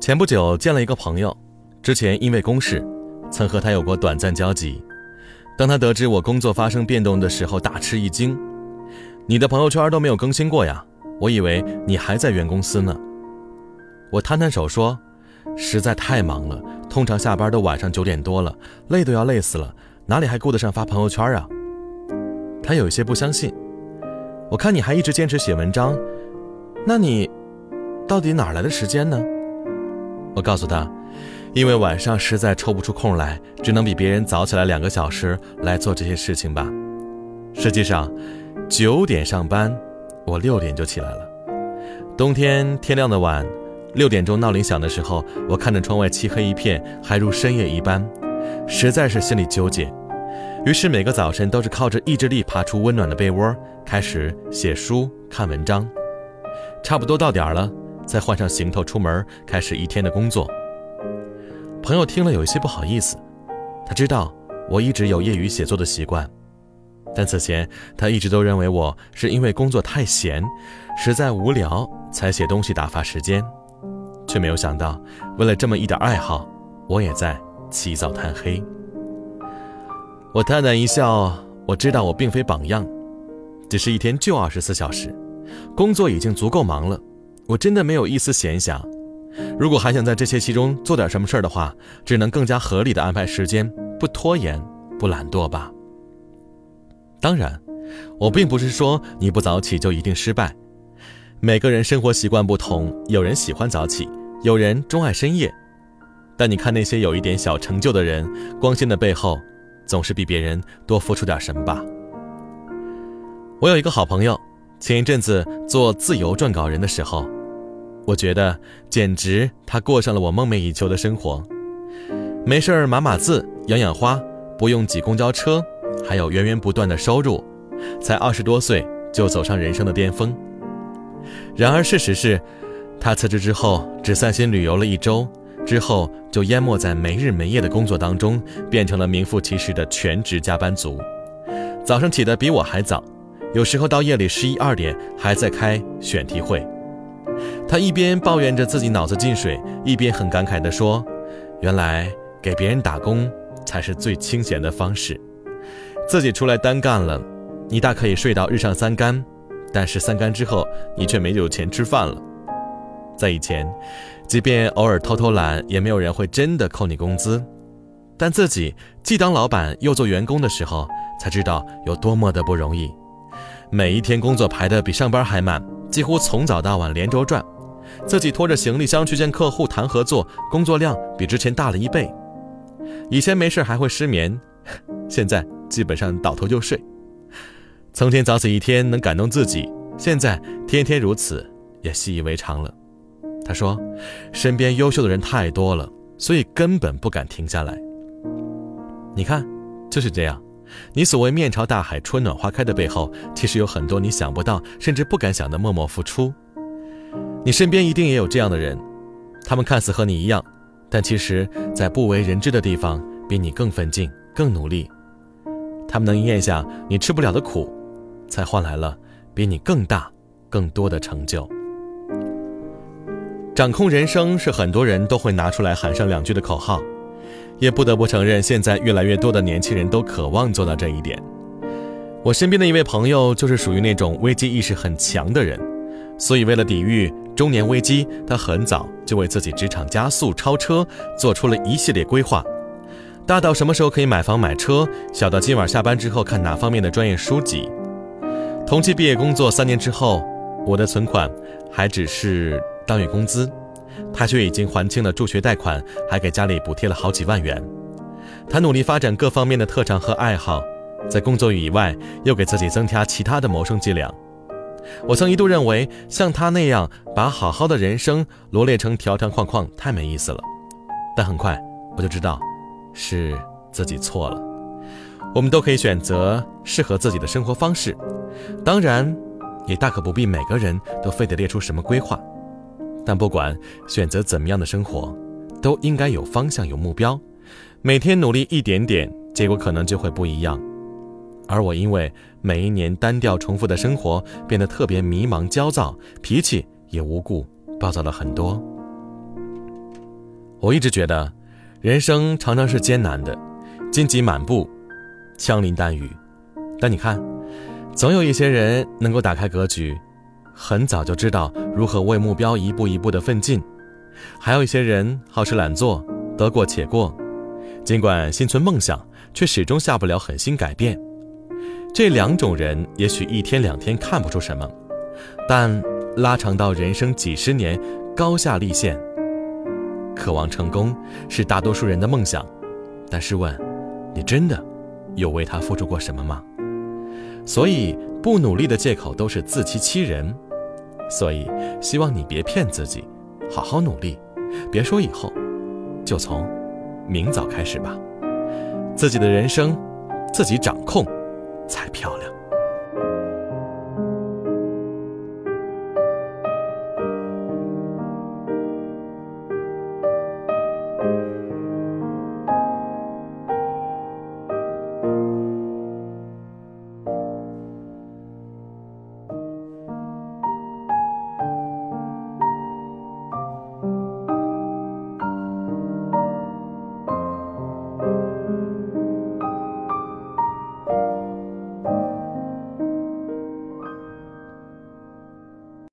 前不久见了一个朋友，之前因为公事，曾和他有过短暂交集。当他得知我工作发生变动的时候，大吃一惊：“你的朋友圈都没有更新过呀？我以为你还在原公司呢。”我摊摊手说：“实在太忙了，通常下班都晚上九点多了，累都要累死了，哪里还顾得上发朋友圈啊？”他有些不相信。我看你还一直坚持写文章，那你到底哪来的时间呢？我告诉他，因为晚上实在抽不出空来，只能比别人早起来两个小时来做这些事情吧。实际上，九点上班，我六点就起来了。冬天天亮的晚，六点钟闹铃响的时候，我看着窗外漆黑一片，还如深夜一般，实在是心里纠结。于是每个早晨都是靠着意志力爬出温暖的被窝，开始写书、看文章。差不多到点了。再换上行头出门，开始一天的工作。朋友听了有一些不好意思，他知道我一直有业余写作的习惯，但此前他一直都认为我是因为工作太闲，实在无聊才写东西打发时间，却没有想到为了这么一点爱好，我也在起早贪黑。我淡淡一笑，我知道我并非榜样，只是一天就二十四小时，工作已经足够忙了。我真的没有一丝闲暇，如果还想在这些其中做点什么事儿的话，只能更加合理的安排时间，不拖延，不懒惰吧。当然，我并不是说你不早起就一定失败。每个人生活习惯不同，有人喜欢早起，有人钟爱深夜。但你看那些有一点小成就的人，光鲜的背后，总是比别人多付出点什么吧。我有一个好朋友，前一阵子做自由撰稿人的时候。我觉得简直，他过上了我梦寐以求的生活。没事儿码码字、养养花，不用挤公交车，还有源源不断的收入，才二十多岁就走上人生的巅峰。然而事实是，他辞职之后只散心旅游了一周，之后就淹没在没日没夜的工作当中，变成了名副其实的全职加班族。早上起得比我还早，有时候到夜里十一二点还在开选题会。他一边抱怨着自己脑子进水，一边很感慨地说：“原来给别人打工才是最清闲的方式，自己出来单干了，你大可以睡到日上三竿，但是三竿之后你却没有钱吃饭了。在以前，即便偶尔偷偷懒，也没有人会真的扣你工资。但自己既当老板又做员工的时候，才知道有多么的不容易，每一天工作排得比上班还满。”几乎从早到晚连轴转，自己拖着行李箱去见客户谈合作，工作量比之前大了一倍。以前没事还会失眠，现在基本上倒头就睡。曾经早起一天能感动自己，现在天天如此也习以为常了。他说，身边优秀的人太多了，所以根本不敢停下来。你看，就是这样。你所谓面朝大海，春暖花开的背后，其实有很多你想不到，甚至不敢想的默默付出。你身边一定也有这样的人，他们看似和你一样，但其实，在不为人知的地方，比你更奋进、更努力。他们能咽下你吃不了的苦，才换来了比你更大、更多的成就。掌控人生是很多人都会拿出来喊上两句的口号。也不得不承认，现在越来越多的年轻人都渴望做到这一点。我身边的一位朋友就是属于那种危机意识很强的人，所以为了抵御中年危机，他很早就为自己职场加速超车做出了一系列规划，大到什么时候可以买房买车，小到今晚下班之后看哪方面的专业书籍。同期毕业工作三年之后，我的存款还只是当月工资。他却已经还清了助学贷款，还给家里补贴了好几万元。他努力发展各方面的特长和爱好，在工作以外又给自己增加其他的谋生伎俩。我曾一度认为，像他那样把好好的人生罗列成条条框框太没意思了，但很快我就知道是自己错了。我们都可以选择适合自己的生活方式，当然，也大可不必每个人都非得列出什么规划。但不管选择怎么样的生活，都应该有方向、有目标，每天努力一点点，结果可能就会不一样。而我因为每一年单调重复的生活，变得特别迷茫、焦躁，脾气也无故暴躁了很多。我一直觉得，人生常常是艰难的，荆棘满布，枪林弹雨。但你看，总有一些人能够打开格局，很早就知道如何为目标一步一步的奋进；还有一些人好吃懒做，得过且过，尽管心存梦想，却始终下不了狠心改变。这两种人，也许一天两天看不出什么，但拉长到人生几十年，高下立现。渴望成功是大多数人的梦想，但试问，你真的有为他付出过什么吗？所以不努力的借口都是自欺欺人。所以希望你别骗自己，好好努力，别说以后，就从明早开始吧。自己的人生，自己掌控。